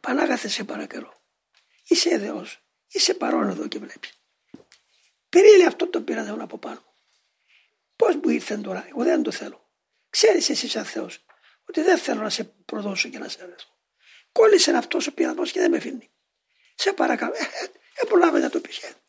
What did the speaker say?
Πανάγαθε σε παρακαλώ. Είσαι Θεός. Είσαι παρόν εδώ και βλέπεις. Περίλε αυτό το πήρα από πάνω. Πώς μου ήρθε τώρα. Εγώ δεν το θέλω. Ξέρεις εσύ σαν Θεός ότι δεν θέλω να σε προδώσω και να σε αρέσω. Κόλλησε αυτός ο πειρασμός και δεν με αφήνει. Σε παρακαλώ. Ε, ε, ε, ε να το πεις. Ε. Το.